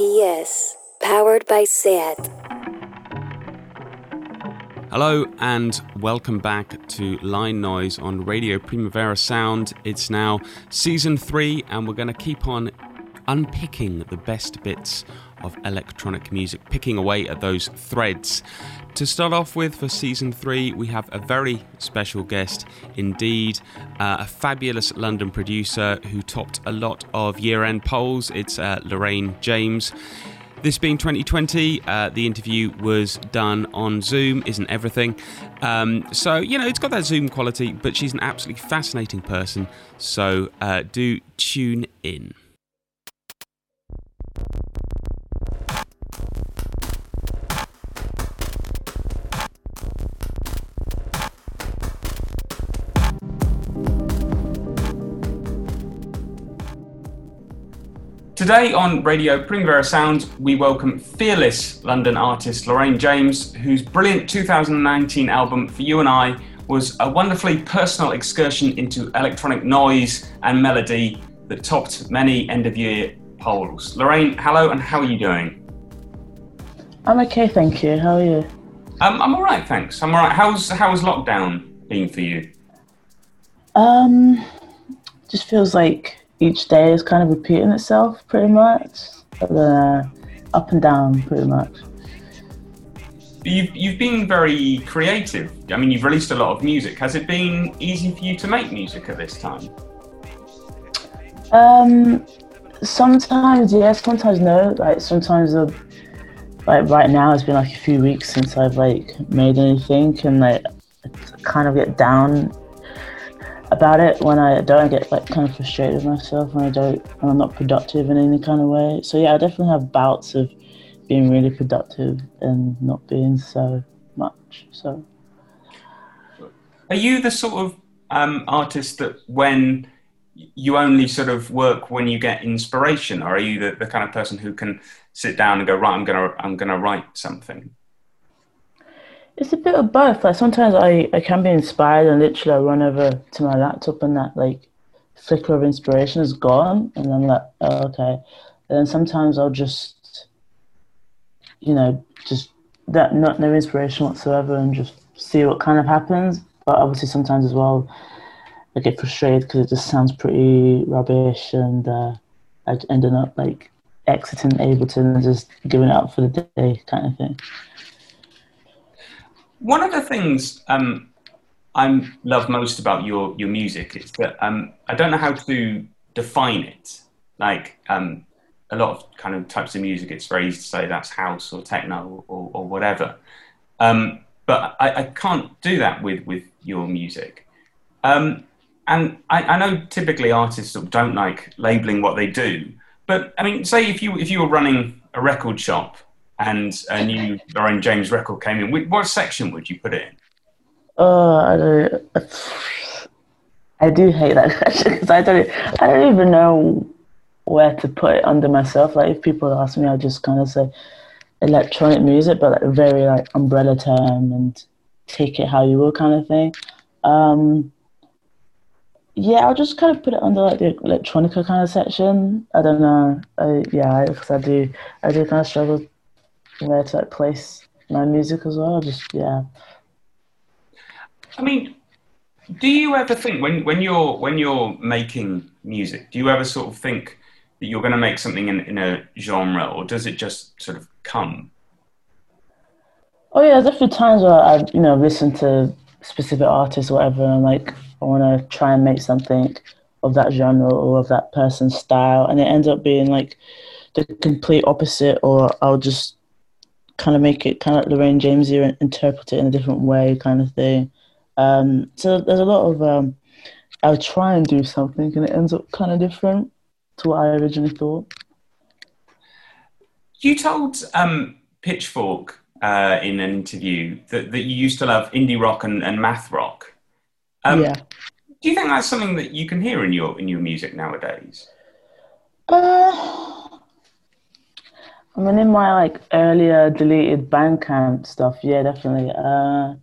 GPS, powered by SEAT. Hello and welcome back to Line Noise on Radio Primavera Sound. It's now season three, and we're going to keep on unpicking the best bits of electronic music, picking away at those threads. To start off with, for season three, we have a very special guest indeed, uh, a fabulous London producer who topped a lot of year end polls. It's uh, Lorraine James. This being 2020, uh, the interview was done on Zoom, isn't everything. Um, so, you know, it's got that Zoom quality, but she's an absolutely fascinating person. So, uh, do tune in. Today on Radio Primavera Sound, we welcome fearless London artist Lorraine James, whose brilliant 2019 album For You and I was a wonderfully personal excursion into electronic noise and melody that topped many end of year polls. Lorraine, hello, and how are you doing? I'm okay, thank you. How are you? Um, I'm all right, thanks. I'm all right. How's how's lockdown been for you? Um, just feels like each day is kind of repeating itself pretty much. Uh, up and down pretty much. You've, you've been very creative. I mean, you've released a lot of music. Has it been easy for you to make music at this time? Um, sometimes yes, sometimes no. Like sometimes, uh, like right now, it's been like a few weeks since I've like made anything, and like I kind of get down about it when I don't get like kind of frustrated with myself when I don't when I'm not productive in any kind of way. So yeah, I definitely have bouts of being really productive and not being so much. So are you the sort of um, artist that when you only sort of work when you get inspiration, or are you the, the kind of person who can sit down and go right? I'm gonna I'm gonna write something. It's a bit of both. Like sometimes I, I can be inspired and literally I run over to my laptop and that like flicker of inspiration is gone and I'm like, oh, okay. And then sometimes I'll just you know, just that not no inspiration whatsoever and just see what kind of happens. But obviously sometimes as well I get frustrated because it just sounds pretty rubbish and uh, I end up like exiting Ableton and just giving up for the day kind of thing. One of the things um, I love most about your your music is that um, I don't know how to define it. Like um, a lot of kind of types of music, it's very easy to say that's house or techno or, or whatever. Um, but I, I, can't do that with with your music. Um, and I, I, know typically artists don't like labeling what they do. But I mean, say if you if you were running a record shop and a new Lorraine James record came in, what section would you put it in? Oh, I don't. I do hate that question because I don't. I don't even know where to put it under myself. Like if people ask me, I just kind of say electronic music, but like a very like umbrella term and take it how you will kind of thing. Um, yeah, I'll just kind of put it under like the electronica kind of section. I don't know. I, yeah, because I do. I do kind of struggle where to like place my music as well. Just yeah. I mean, do you ever think when when you're when you're making music, do you ever sort of think that you're going to make something in, in a genre, or does it just sort of come? Oh yeah, there's a few times where I you know listen to specific artists or whatever, and I'm like I want to try and make something of that genre or of that person's style, and it ends up being like the complete opposite, or I'll just kind of make it kind of like Lorraine James here and interpret it in a different way, kind of thing. Um, so there's a lot of um, I'll try and do something and it ends up kind of different to what I originally thought. You told um, Pitchfork uh, in an interview that, that you used to love indie rock and, and math rock. Um, yeah. Do you think that's something that you can hear in your in your music nowadays? Uh, I mean, in my like earlier deleted Bandcamp stuff, yeah, definitely. Uh,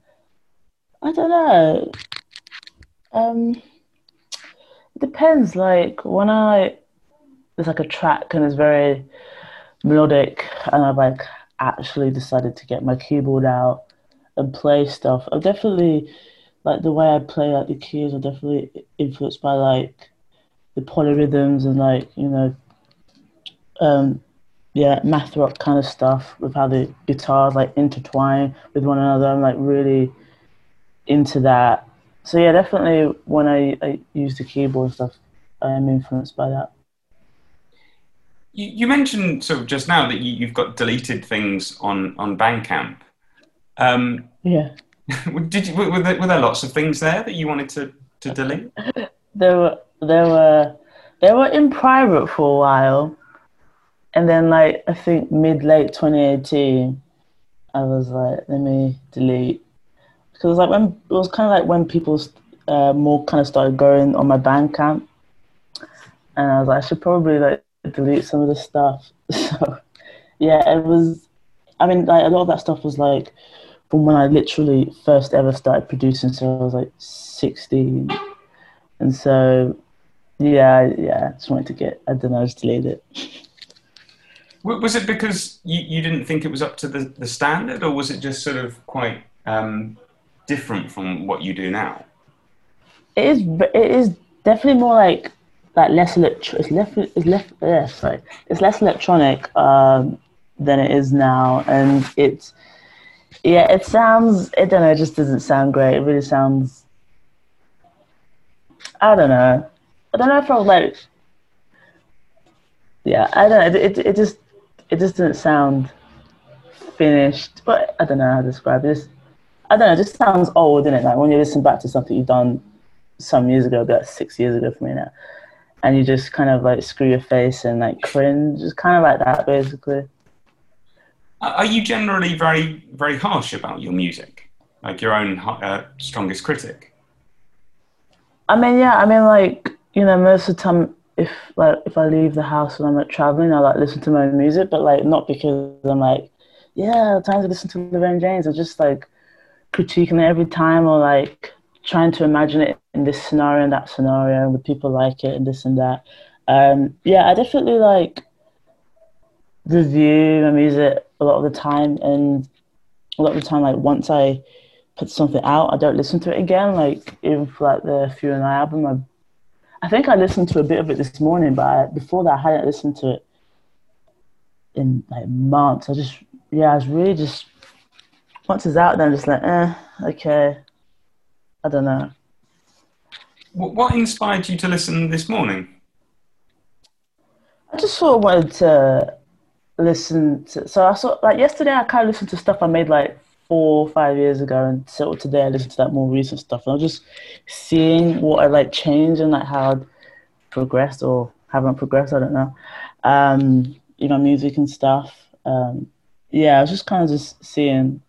I don't know. Um, it depends. Like when I there's like a track and it's very melodic, and I've like actually decided to get my keyboard out and play stuff. I'm definitely like the way I play like the keys are definitely influenced by like the polyrhythms and like you know um yeah math rock kind of stuff with how the guitars like intertwine with one another. I'm like really into that. So yeah, definitely when I, I use the keyboard and stuff, I am influenced by that. You, you mentioned sort of just now that you, have got deleted things on on Bandcamp. Um, yeah. Did you, were, there, were there lots of things there that you wanted to, to delete? there were there were they were in private for a while, and then like I think mid late 2018, I was like, let me delete because like when it was kind of like when people uh, more kind of started going on my Bandcamp, and I was like, I should probably like delete some of the stuff. So yeah, it was. I mean, like a lot of that stuff was like from when I literally first ever started producing. So I was like 16, and so yeah, yeah, just wanted to get. I don't know, I just deleted it. Was it because you, you didn't think it was up to the, the standard, or was it just sort of quite um, different from what you do now? It is. It is definitely more like like less electro. It's less. It's less. Yeah, sorry. It's less electronic um, than it is now, and it's. Yeah, it sounds. I don't know. It just doesn't sound great. It really sounds. I don't know. I don't know if I was like. Yeah, I don't know. It, it, it just it just didn't sound finished. But I don't know how to describe it. I don't know, it just sounds old, isn't it? Like when you listen back to something you've done some years ago, about six years ago for me now, and you just kind of like screw your face and like cringe, just kind of like that, basically. Are you generally very, very harsh about your music? Like your own uh, strongest critic? I mean, yeah, I mean, like, you know, most of the time, if like if I leave the house when I'm like traveling, I like listen to my music, but like not because I'm like, yeah, time to listen to Lorraine James. I'm just like critiquing it every time or like trying to imagine it in this scenario and that scenario and would people like it and this and that. Um, yeah, I definitely like review my music a lot of the time and a lot of the time like once I put something out I don't listen to it again like even for like the Few and I album I, I think I listened to a bit of it this morning but I, before that I hadn't listened to it in like months I just yeah I was really just once it's out, then I'm just like, eh, okay. I don't know. What inspired you to listen this morning? I just sort of wanted to listen to. So I saw like yesterday, I kind of listened to stuff I made like four or five years ago, and so today I listened to that more recent stuff. And I was just seeing what I like changed and like how I'd progressed or haven't progressed. I don't know. Um, you know, music and stuff. Um, yeah, I was just kind of just seeing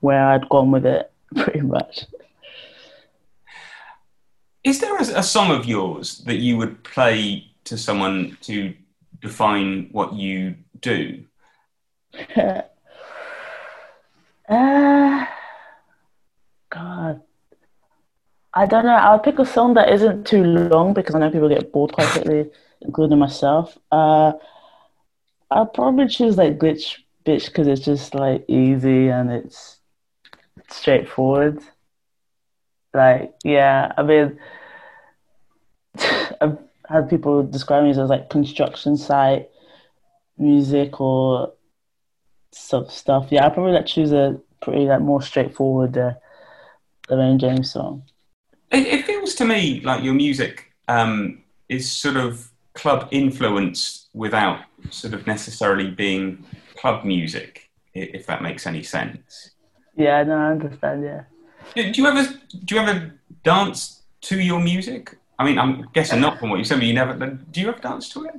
where I'd gone with it, pretty much. Is there a, a song of yours that you would play to someone to define what you do? uh, God. I don't know. I'll pick a song that isn't too long because I know people get bored quite quickly, including myself. Uh, I'll probably choose like Glitch Bitch because it's just like easy and it's straightforward. Like, yeah, I mean, I've had people describe me as like construction site music or sub stuff. Yeah, I probably like choose a pretty like more straightforward uh, Lorraine James song. It, it, feels to me like your music um, is sort of club influenced without sort of necessarily being club music, if that makes any sense. Yeah, no, I understand. Yeah. Do you ever do you ever dance to your music? I mean, I'm guessing not from what you said, but you never. Do you ever dance to it?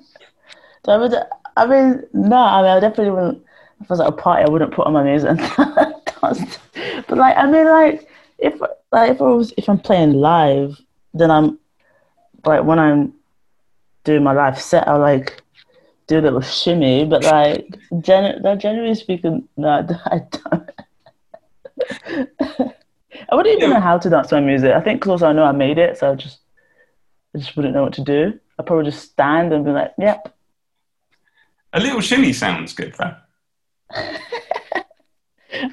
Do I, ever, I mean, no. I mean, I definitely wouldn't. If I was at a party, I wouldn't put on my music and dance. But like, I mean, like, if like if I was if I'm playing live, then I'm like when I'm doing my live set, I like do a little shimmy. But like, gen- generally speaking, no, I don't. I wouldn't even know how to dance to my music. I think because I know I made it, so I just I just wouldn't know what to do. I'd probably just stand and be like, "Yep." A little shimmy sounds good, though.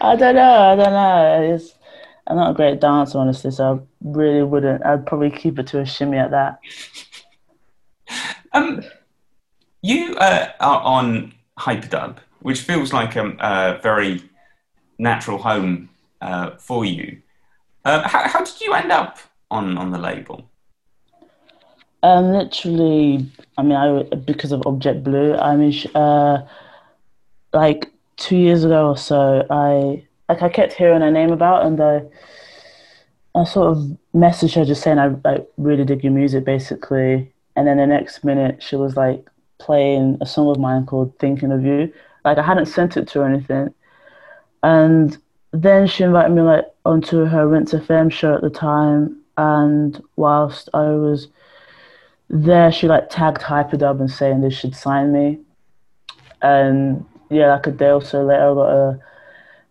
I don't know. I don't know. It's, I'm not a great dancer, honestly, so I really wouldn't. I'd probably keep it to a shimmy at that. Um, you uh, are on Hyperdub, which feels like a, a very natural home uh, for you. Uh, how, how, did you end up on, on the label? Um, literally, I mean, I because of Object Blue. I mean, uh, like two years ago or so, I like I kept hearing her name about, and I, I sort of messaged her just saying I, I really dig your music, basically. And then the next minute, she was like playing a song of mine called "Thinking of You." Like I hadn't sent it to her or anything, and then she invited me like onto her Rinse FM show at the time, and whilst I was there, she like tagged Hyperdub and saying they should sign me, and yeah, like a day or so later, I got a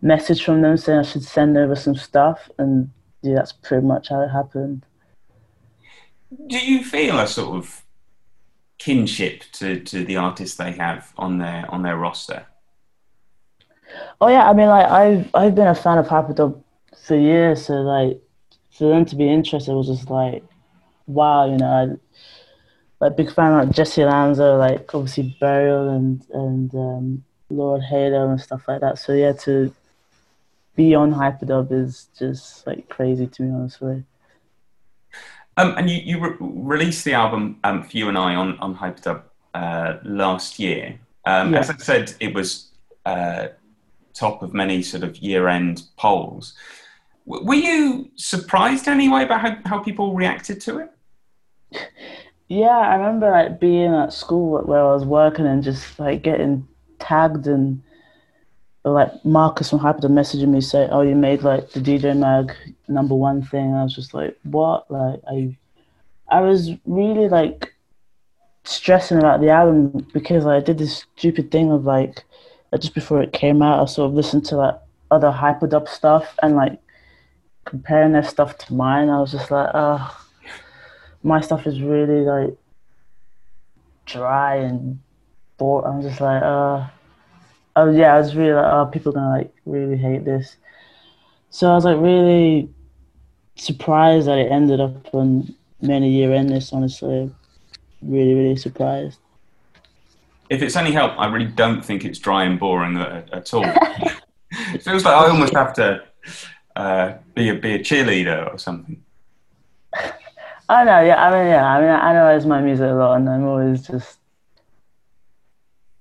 message from them saying I should send over some stuff, and yeah, that's pretty much how it happened. Do you feel a sort of kinship to, to the artists they have on their on their roster? Oh yeah, I mean, like I've I've been a fan of Hyperdub for years, so like for them to be interested was just like, wow, you know. I, like a big fan of like Jessy Lanza, like obviously Burial and and um, Laurel Halo and stuff like that. So yeah, to be on Hyperdub is just like crazy to me, honestly. Um, and you, you re- released the album um, for you and I on on Hyperdub uh, last year. Um, yeah. As I said, it was uh, top of many sort of year end polls. W- were you surprised anyway about how, how people reacted to it? Yeah, I remember like being at school where I was working and just like getting tagged and like Marcus from Hyper messaging me saying, "Oh, you made like the DJ Mag number one thing." I was just like, "What?" Like I, I was really like stressing about the album because like, I did this stupid thing of like, just before it came out, I sort of listened to like other hyperdub stuff and like comparing their stuff to mine. I was just like, oh, my stuff is really like dry and bored. I'm just like, uh, oh yeah, I was really like, oh, people are gonna like really hate this. So I was like really surprised that it ended up on many year end list. Honestly, really, really surprised. If it's any help, I really don't think it's dry and boring at, at all. it feels like I almost have to uh, be a be a cheerleader or something. I know, yeah. I mean, yeah. I mean, I analyze my music a lot, and I'm always just,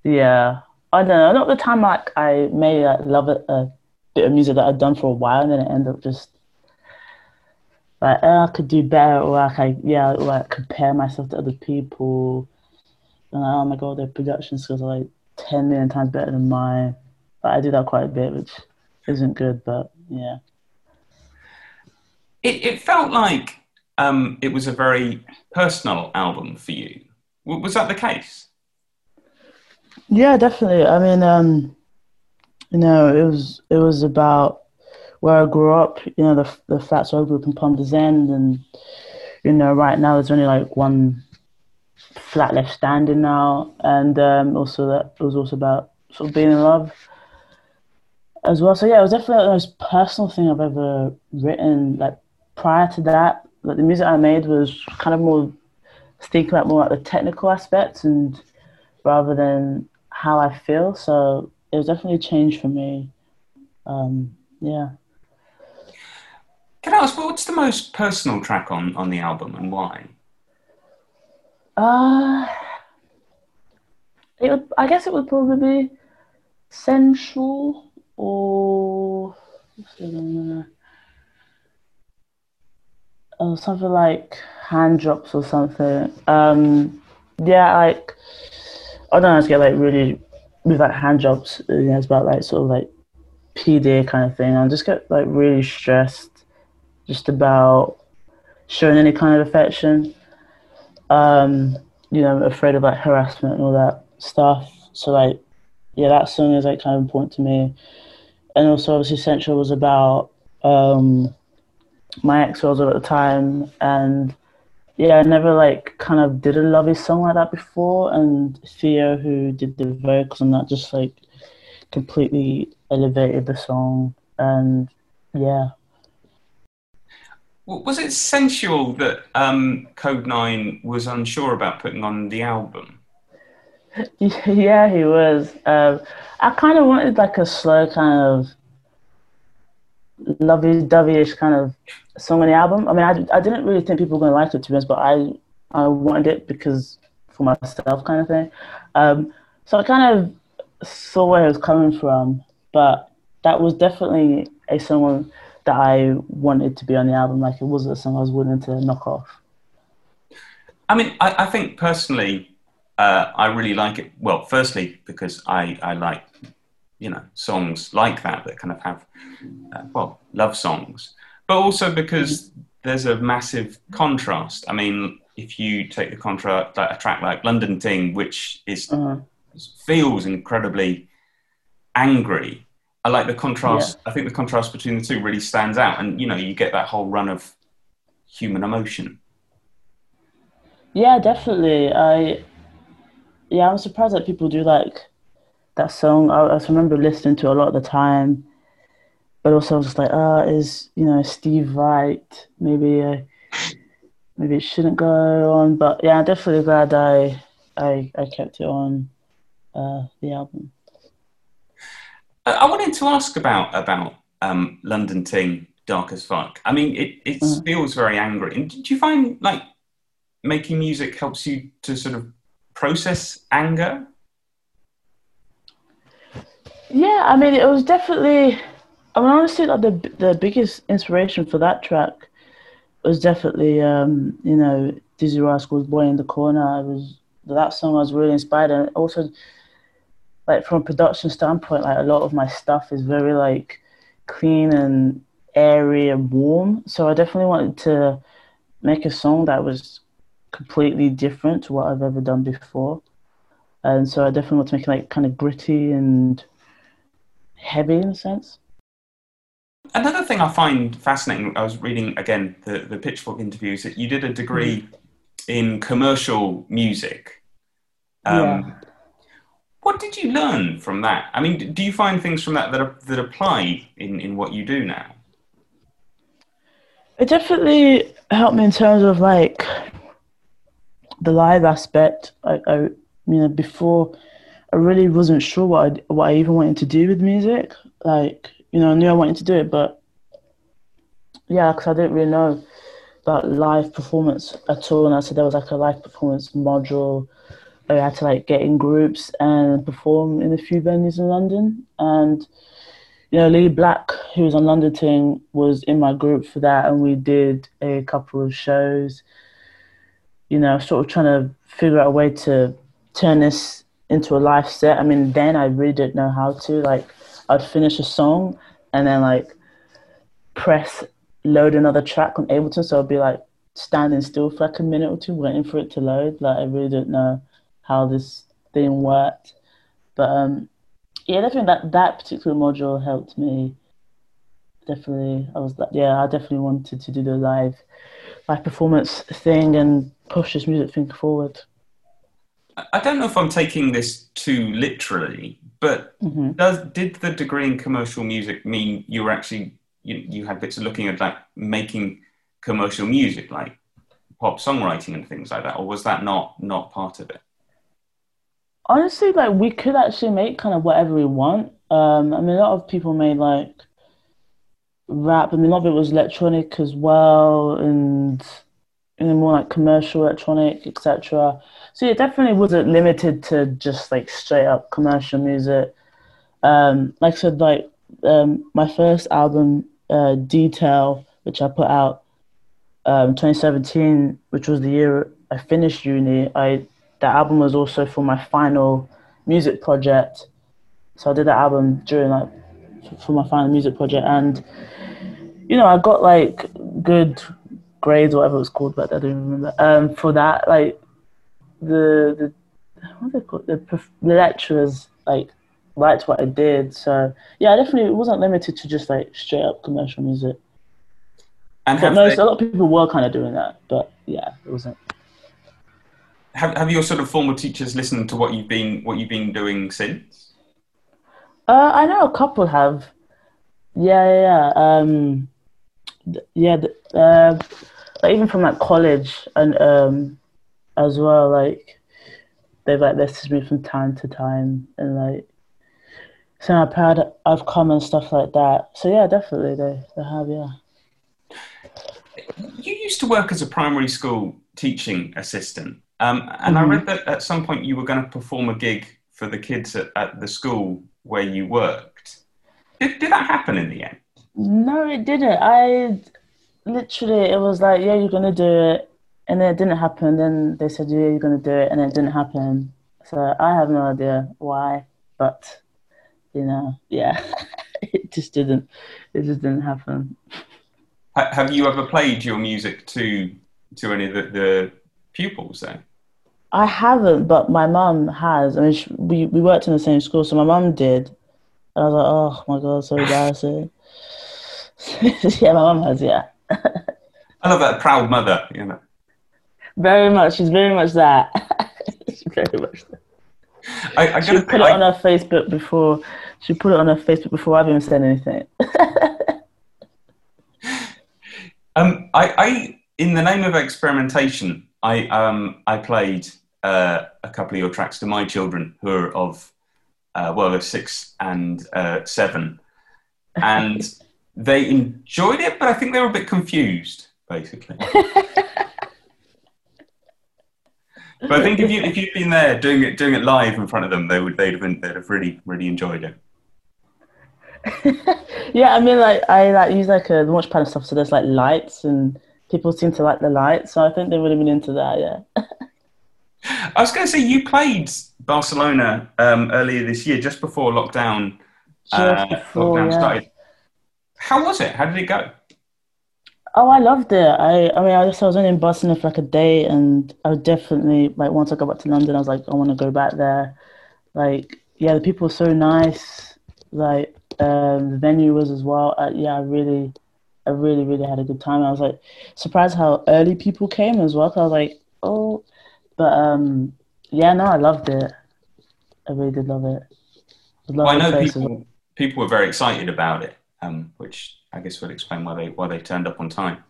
yeah. I don't know. Not the time like I may like, love a, a bit of music that I've done for a while, and then it end up just like oh, I could do better, or like I yeah, like compare myself to other people. And like, oh my god, their production skills are like ten million times better than mine. But I do that quite a bit, which isn't good. But yeah, it it felt like um, it was a very personal album for you. Was that the case? Yeah, definitely. I mean, um, you know, it was it was about where I grew up. You know, the the flats I grew up in Ponders End, and you know, right now there's only like one flat left standing now, and um, also that was also about sort of being in love as well. So yeah, it was definitely the most personal thing I've ever written. Like prior to that, like the music I made was kind of more thinking about more like the technical aspects and rather than how I feel. So it was definitely a change for me. Um, yeah. Can I ask what's the most personal track on on the album and why? Uh, it would. I guess it would probably be sensual or or something like hand drops or something. Um, yeah, like I don't to get like really with like hand drops. You know, it's about like sort of like PD kind of thing. I just get like really stressed just about showing any kind of affection. Um, you know, afraid of like harassment and all that stuff. So like, yeah, that song is like kind of important to me. And also, obviously, Sensual was about um, my ex was at the time, and yeah, I never like kind of did a lovey song like that before, and Theo, who did the vocals on that, just like completely elevated the song, and yeah. Was it sensual that um, Kode Nine was unsure about putting on the album? Yeah, he was. Um, I kind of wanted like a slow kind of lovey-dovey-ish kind of song on the album. I mean, I, I didn't really think people were going to like it, to be honest, but I, I wanted it because for myself kind of thing. Um, so I kind of saw where it was coming from, but that was definitely a song that I wanted to be on the album. Like it wasn't a song I was willing to knock off. I mean, I, I think personally, uh, I really like it. Well, firstly, because I, I like, you know, songs like that that kind of have, uh, well, love songs, but also because there's a massive contrast. I mean, if you take the contrast, like a track like London Ting, which is uh-huh. feels incredibly angry, I like the contrast. Yeah. I think the contrast between the two really stands out, and you know, you get that whole run of human emotion. Yeah, definitely. I yeah, I'm surprised that people do like that song. I, I remember listening to a lot of the time, but also I was just like, ah, uh, is you know Steve right? Maybe uh, maybe it shouldn't go on. But yeah, I'm definitely glad I I I kept it on uh, the album. I wanted to ask about about um, London Ting, Dark as Fuck. I mean, it, it mm. feels very angry. And did you find like making music helps you to sort of process anger? Yeah, I mean, it was definitely. I mean, honestly, like the the biggest inspiration for that track was definitely, um, you know, Dizzee Rascal's "Boy in the Corner." I was that song. I was really inspired, and also like from a production standpoint, like a lot of my stuff is very like clean and airy and warm. So I definitely wanted to make a song that was completely different to what I've ever done before. And so I definitely want to make it like kind of gritty and heavy in a sense. Another thing I find fascinating, I was reading again the, the Pitchfork interviews that you did a degree mm. in commercial music. Um, yeah. What did you learn from that? I mean, do you find things from that that, are, that apply in, in what you do now? It definitely helped me in terms of like the live aspect. I, I you know, before I really wasn't sure what I, what I even wanted to do with music. Like, you know, I knew I wanted to do it, but yeah, because I didn't really know about live performance at all. And I said there was like a live performance module I had to like get in groups and perform in a few venues in London. And you know, Lee Black, who was on London Ting, was in my group for that, and we did a couple of shows. You know, sort of trying to figure out a way to turn this into a live set. I mean, then I really didn't know how to. Like, I'd finish a song and then like press load another track on Ableton, so I'd be like standing still for like a minute or two, waiting for it to load. Like, I really didn't know how this thing worked. But um, yeah, definitely that that particular module helped me. Definitely, I was like, yeah, I definitely wanted to do the live live performance thing and push this music thing forward. I don't know if I'm taking this too literally, but mm-hmm. does did the degree in commercial music mean you were actually you, you had bits of looking at like making commercial music, like pop songwriting and things like that, or was that not not part of it? honestly, like we could actually make kind of whatever we want. Um, I mean, a lot of people made like rap. I mean, a lot of it was electronic as well, and more like commercial electronic, etc. So it definitely wasn't limited to just like straight up commercial music. Um, like I said, like um, my first album, uh, Detail, which I put out um, 2017, which was the year I finished uni. I the album was also for my final music project. So I did that album during like for my final music project, and you know I got like good grades, whatever it was called, but I don't remember. Um, for that, like the the what they called the, the lecturers like liked what I did. So yeah, I definitely it wasn't limited to just like straight up commercial music. And But most, they- a lot of people were kind of doing that, but yeah, it wasn't. have have your sort of former teachers listened to what you've been what you've been doing since? Uh, I know a couple have. Yeah, yeah, yeah. Um, yeah, uh, like even from like college and um, as well. Like they've like messaged me from time to time and like saying how proud I've come and stuff like that. So yeah, definitely they they have. Yeah. You used to work as a primary school teaching assistant, um, and I Mhm. read that at some point you were going to perform a gig for the kids at, at the school where you worked. Did, did that happen in the end? No, it didn't. I literally, it was like, yeah, you're gonna do it, and then it didn't happen. Then they said, yeah, you're gonna do it, and it didn't happen. So I have no idea why, but you know, yeah, it just didn't. It just didn't happen. Have you ever played your music to to any of the, the pupils then? I haven't, but my mum has. I mean, she, we we worked in the same school, so my mum did. And I was like, oh my god, so embarrassing. yeah, my mum has. Yeah, I love that proud mother, you know. very much. She's very much that. She's very much that. I, I She put it I- on her Facebook before. She put it on her Facebook before I've even said anything. Um, I, I, in the name of experimentation, I, um, I played uh, a couple of your tracks to my children who are of, uh, well, they're six and uh, seven, and they enjoyed it, but I think they were a bit confused, basically. but I think if you if you'd been there doing it doing it live in front of them, they would they'd have been they'd have really really enjoyed it. yeah, I mean, like I like use like a launchpad and stuff, so there's like lights, and people seem to like the lights, so I think they would have been into that. Yeah. I was going to say you played Barcelona um, earlier this year, just before lockdown. uh, Just before, lockdown yeah. started. How was it? How did it go? Oh, I loved it. I, I mean, I just I was only in Boston for like a day, and I would definitely like once I got back to London, I was like, I want to go back there. Like, yeah, the people were so nice. Like, um, the venue was as well. Uh, yeah, I really, I really, really had a good time. I was like surprised how early people came as well. 'cause I was like, oh, but um, yeah, no, I loved it. I really did love it. I Well, I know as well. people people were very excited about it, um, which I guess would explain why they why they turned up on time.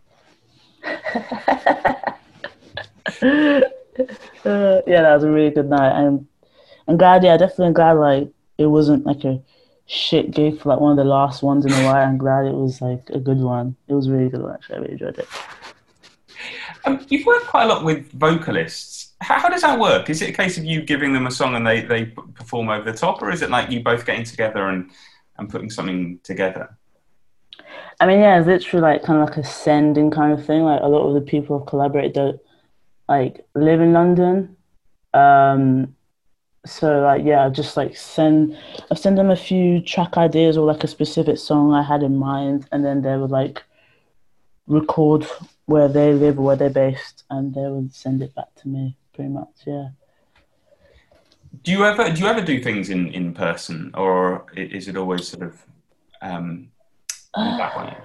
Uh, yeah, that was a really good night. I'm, I'm glad. Yeah, definitely glad. Like it wasn't like a shit gig for like one of the last ones in a while. I'm glad it was like a good one. It was a really good one. Actually, I really enjoyed it. Um, you've worked quite a lot with vocalists. How, how does that work? Is it a case of you giving them a song and they, they perform over the top, or is it like you both getting together and, and putting something together? I mean, yeah, it's literally like kind of like a sending kind of thing. Like a lot of the people I've collaborated don't like live in London. Um, so like yeah, I just like send I send them a few track ideas or like a specific song I had in mind, and then they would like record where they live or where they're based, and they would send it back to me. Pretty much, yeah. Do you ever do you ever do things in, in person, or is it always sort of um, I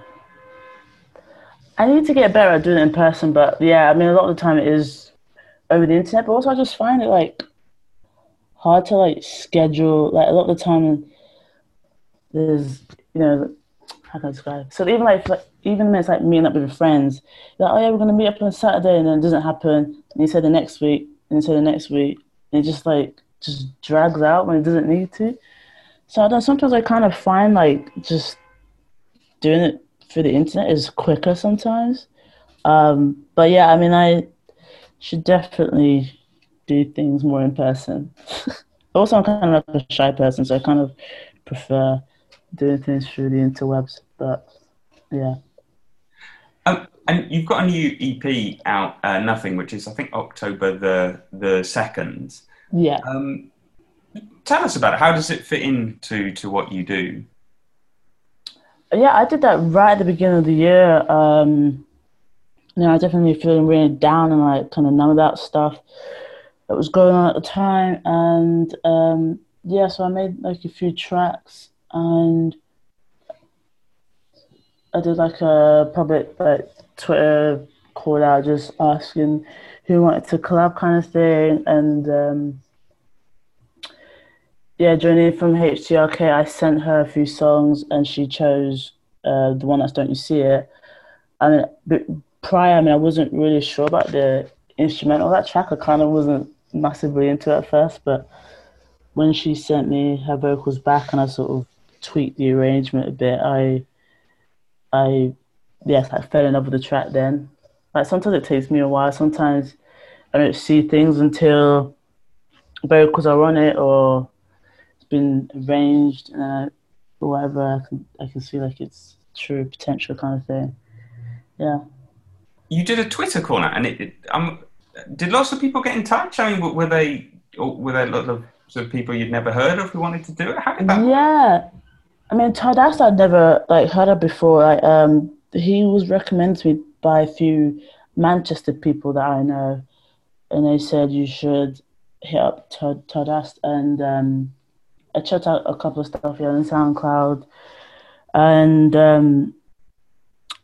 need to get better at doing it in person, but yeah, I mean, a lot of the time it is over the internet. But also, I just find it like hard to like schedule. Like a lot of the time, there's you know how can I describe? So even like, like even when it's like meeting up with your friends, like, oh yeah, we're gonna meet up on Saturday, and then it doesn't happen. And you say the next week, and you say the next week, and it just like just drags out when it doesn't need to. So I don't. Sometimes I kind of find like just doing it through the internet is quicker sometimes. Um, but yeah, I mean, I should definitely do things more in person. also, I'm kind of like a shy person, so I kind of prefer doing things through the interwebs. But yeah, Um, and you've got a new EP out, uh, Nothing, which is I think October the the second. yeah. Um, tell us about it. How does it fit into to what you do? Yeah, I did that right at the beginning of the year. Um, you know, I definitely feeling really down and like kind of numb about stuff that was going on at the time. And um, yeah, so I made like a few tracks and I did like a public like Twitter call out, just asking who wanted to collab, kind of thing, and um, yeah, Jonnine from HTRK. I sent her a few songs, and she chose uh, the one that's "Don't You See It." Mean, prior, I mean, I wasn't really sure about the instrumental that track. I kind of wasn't massively into it at first, but when she sent me her vocals back and I sort of tweaked the arrangement a bit, I, I, yes, I fell in love with the track. Then, like sometimes it takes me a while. Sometimes I don't see things until vocals are on it or been arranged and or whatever. I can I can see like it's true potential kind of thing. Yeah. You did a Twitter corner, and it, it um, did lots of people get in touch? I mean, were they were there a lot of sort of people you'd never heard of who wanted to do it? How did that? Yeah, I mean, Todd Astor I'd never like heard of before. Like, um, he was recommended to me by a few Manchester people that I know, and they said you should hit up Todd, Todd and um, I checked out a couple of stuff here on SoundCloud, and um,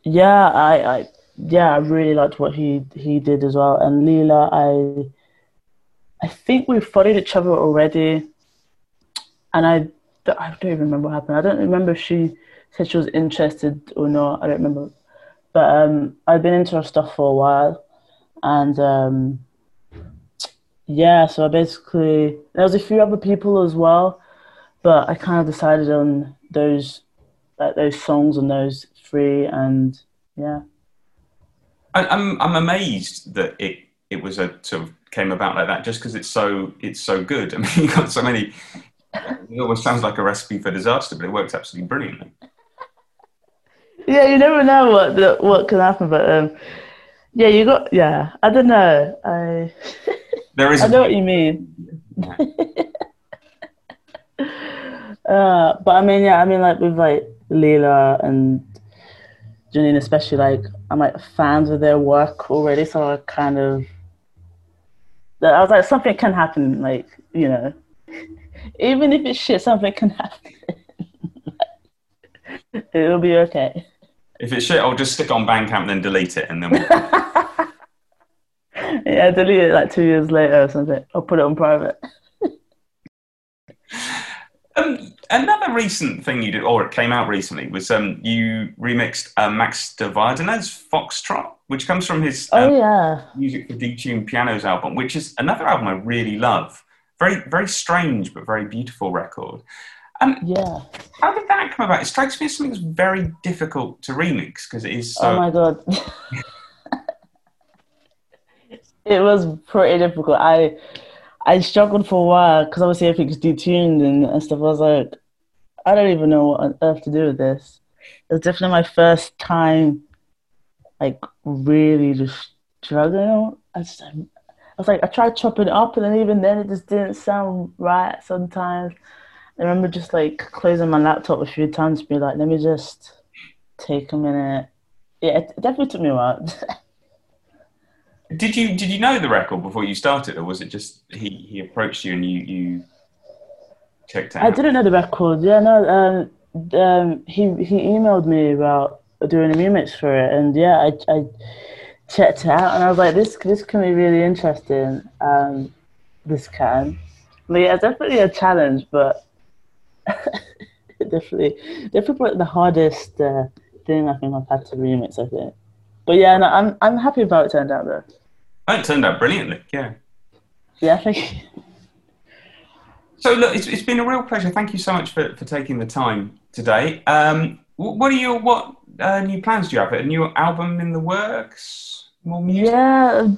yeah, I, I yeah, I really liked what he he did as well. And Leela, I I think we followed each other already, and I I don't even remember what happened. I don't remember if she said she was interested or not. I don't remember, but um, I've been into her stuff for a while, and um, yeah, so I basically there was a few other people as well, but I kind of decided on those like those songs and those three, and yeah. I, I'm I'm amazed that it it was a sort of came about like that just because it's so it's so good. I mean, you got so many. It almost sounds like a recipe for disaster, but it works absolutely brilliantly. Yeah, you never know what the, what can happen, but um, yeah, you got yeah. I don't know. I there is. I know what you mean. uh, but I mean, yeah, I mean, like with like Leela and Jonnine, especially, like I'm like fans of their work already, so I kind of I was like, something can happen, like you know, even if it's shit, something can happen. It'll be okay. If it's shit, I'll just stick on Bandcamp, then delete it, and then. We'll... yeah, delete it like two years later or something. I'll put it on private. Um, another recent thing you did, or it came out recently, was um, you remixed uh, Max de Wardener's Foxtrot, which comes from his um, oh, yeah. Music for Detuned Pianos album, which is another album I really love. Very, very strange, but very beautiful record. Um, yeah. How did that come about? It strikes me as something that's very difficult to remix because it is so. Oh my god. it was pretty difficult. I I struggled for a while because obviously everything's detuned and, and stuff. I was like, I don't even know what on earth to do with this. It was definitely my first time, like really just struggling. I just, I was like, I tried chopping it up, and then even then it just didn't sound right. Sometimes I remember just like closing my laptop a few times, be like, let me just take a minute. Yeah, it definitely took me a while. Did you did you know the record before you started, or was it just he, he approached you and you you checked out? I didn't know the record. Yeah, no. Um, um, he he emailed me about doing a remix for it, and yeah, I I checked it out, and I was like, this this can be really interesting. Um, this can, but yeah, definitely a challenge, but definitely definitely the hardest uh, thing I think I've had to remix. I think. But yeah, no, I'm I'm happy about it turned out though. Oh, it turned out brilliantly. Yeah. Yeah, thank you. So look, it's, it's been a real pleasure. Thank you so much for, for taking the time today. Um, what are your what uh, new plans do you have? A new album in the works? More music? Yeah,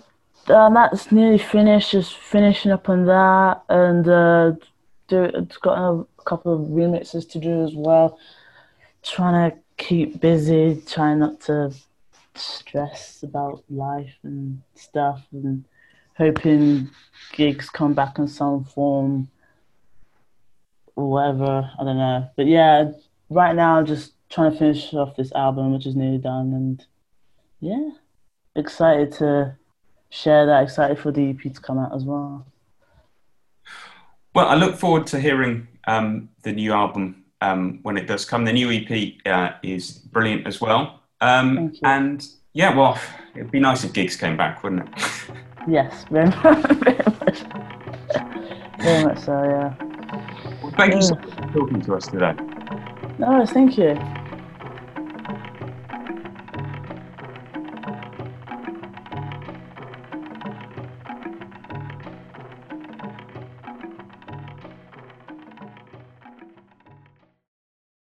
um, that's nearly finished. Just finishing up on that, and uh, do it's got a couple of remixes to do as well. Trying to keep busy, trying not to stress about life and stuff and hoping gigs come back in some form or whatever. I don't know. But yeah, right now just trying to finish off this album, which is nearly done, and yeah, excited to share that. Excited for the EP to come out as well. Well, I look forward to hearing um, the new album um, when it does come. The new EP uh, is brilliant as well. Um, and yeah, well, it'd be nice if gigs came back, wouldn't it? Yes, very much, very much, very much so. Yeah. Well, thank you so much for talking to us today. No, thank you.